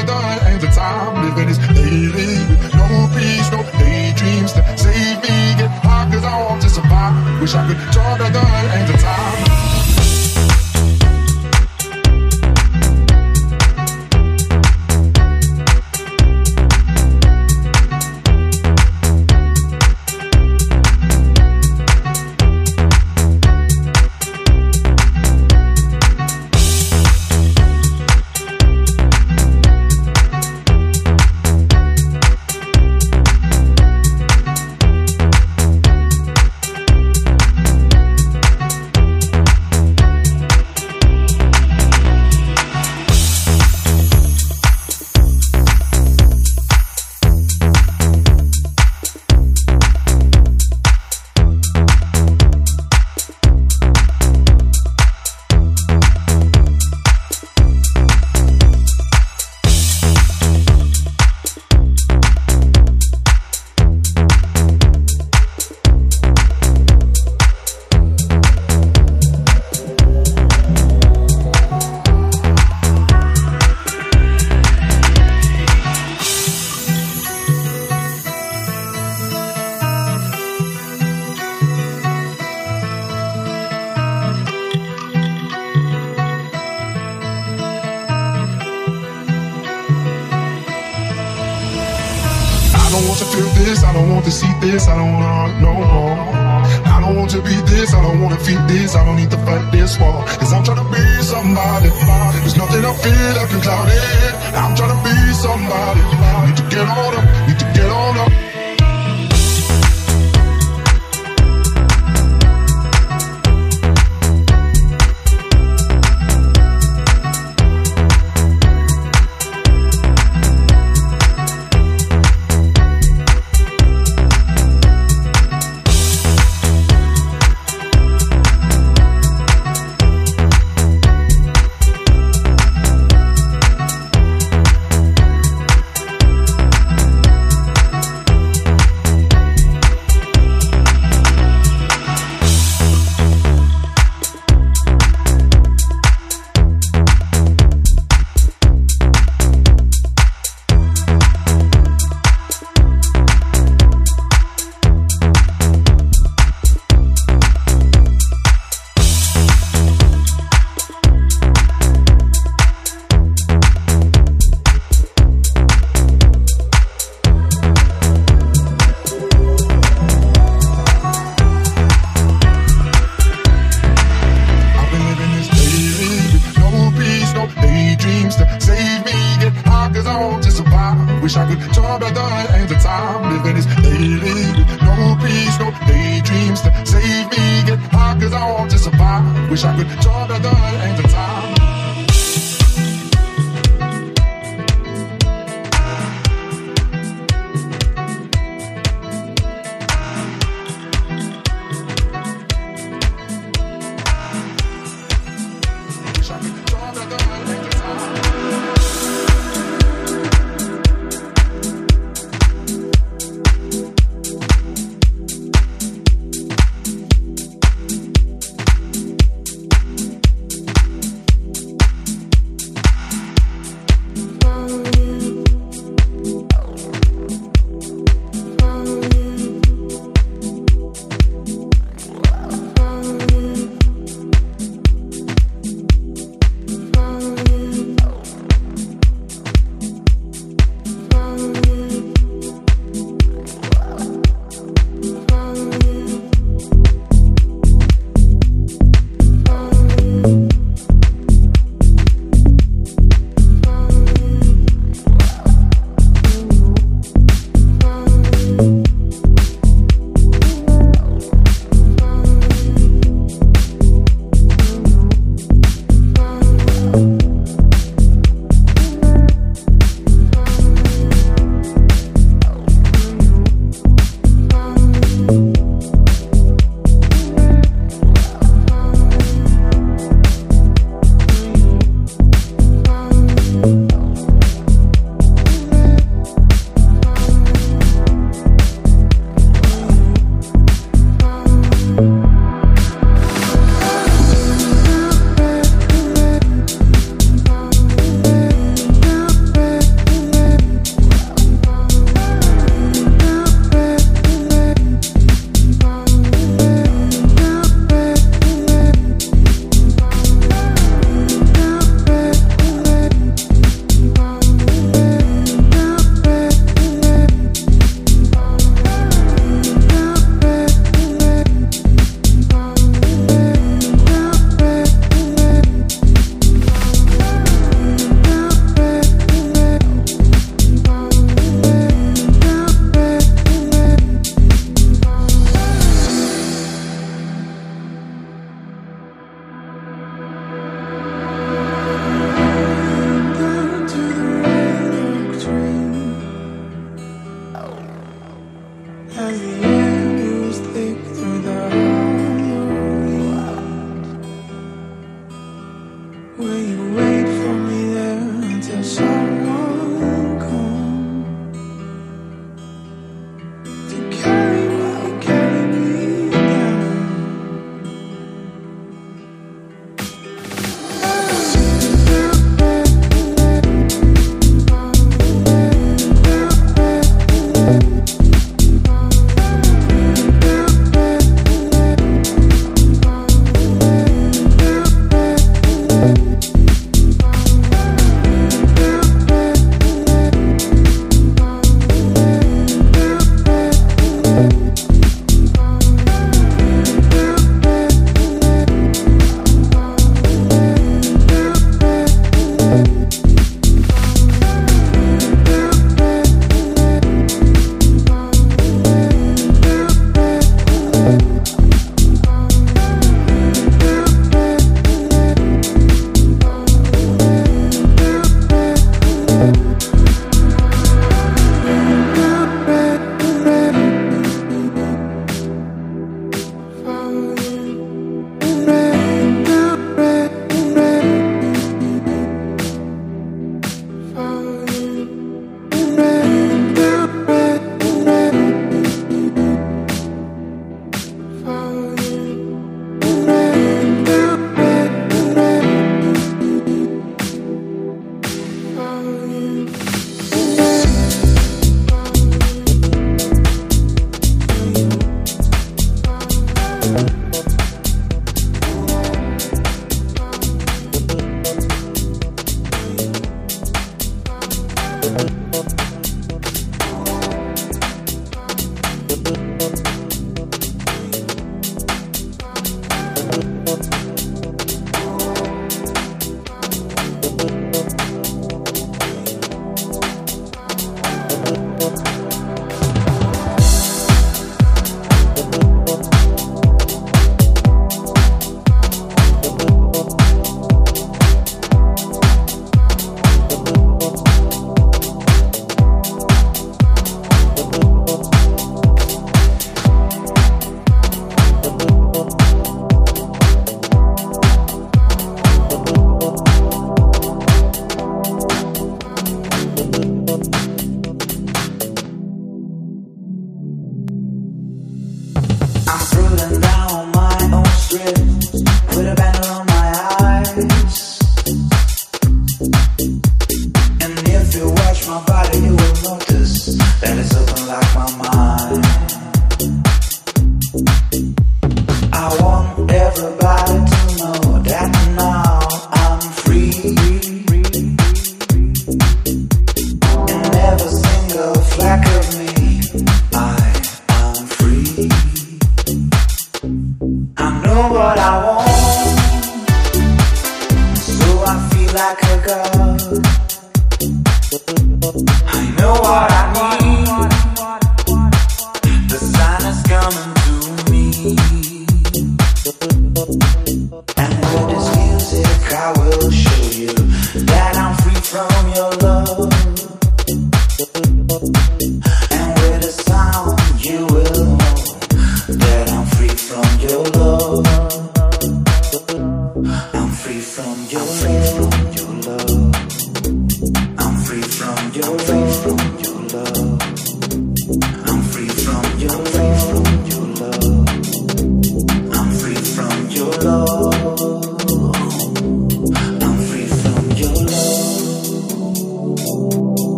never done. And the time living is daily. No peace, no daydreams to save me. Get hard cause I want to survive. Wish I could draw the gun and the time. this, I don't want to see this, I don't want to no more. I don't want to be this, I don't want to feel this, I don't need to fight this war. Cause I'm trying to be somebody. There's nothing I feel that can cloud it. I'm trying to be somebody. Need to get on up, need to get on up.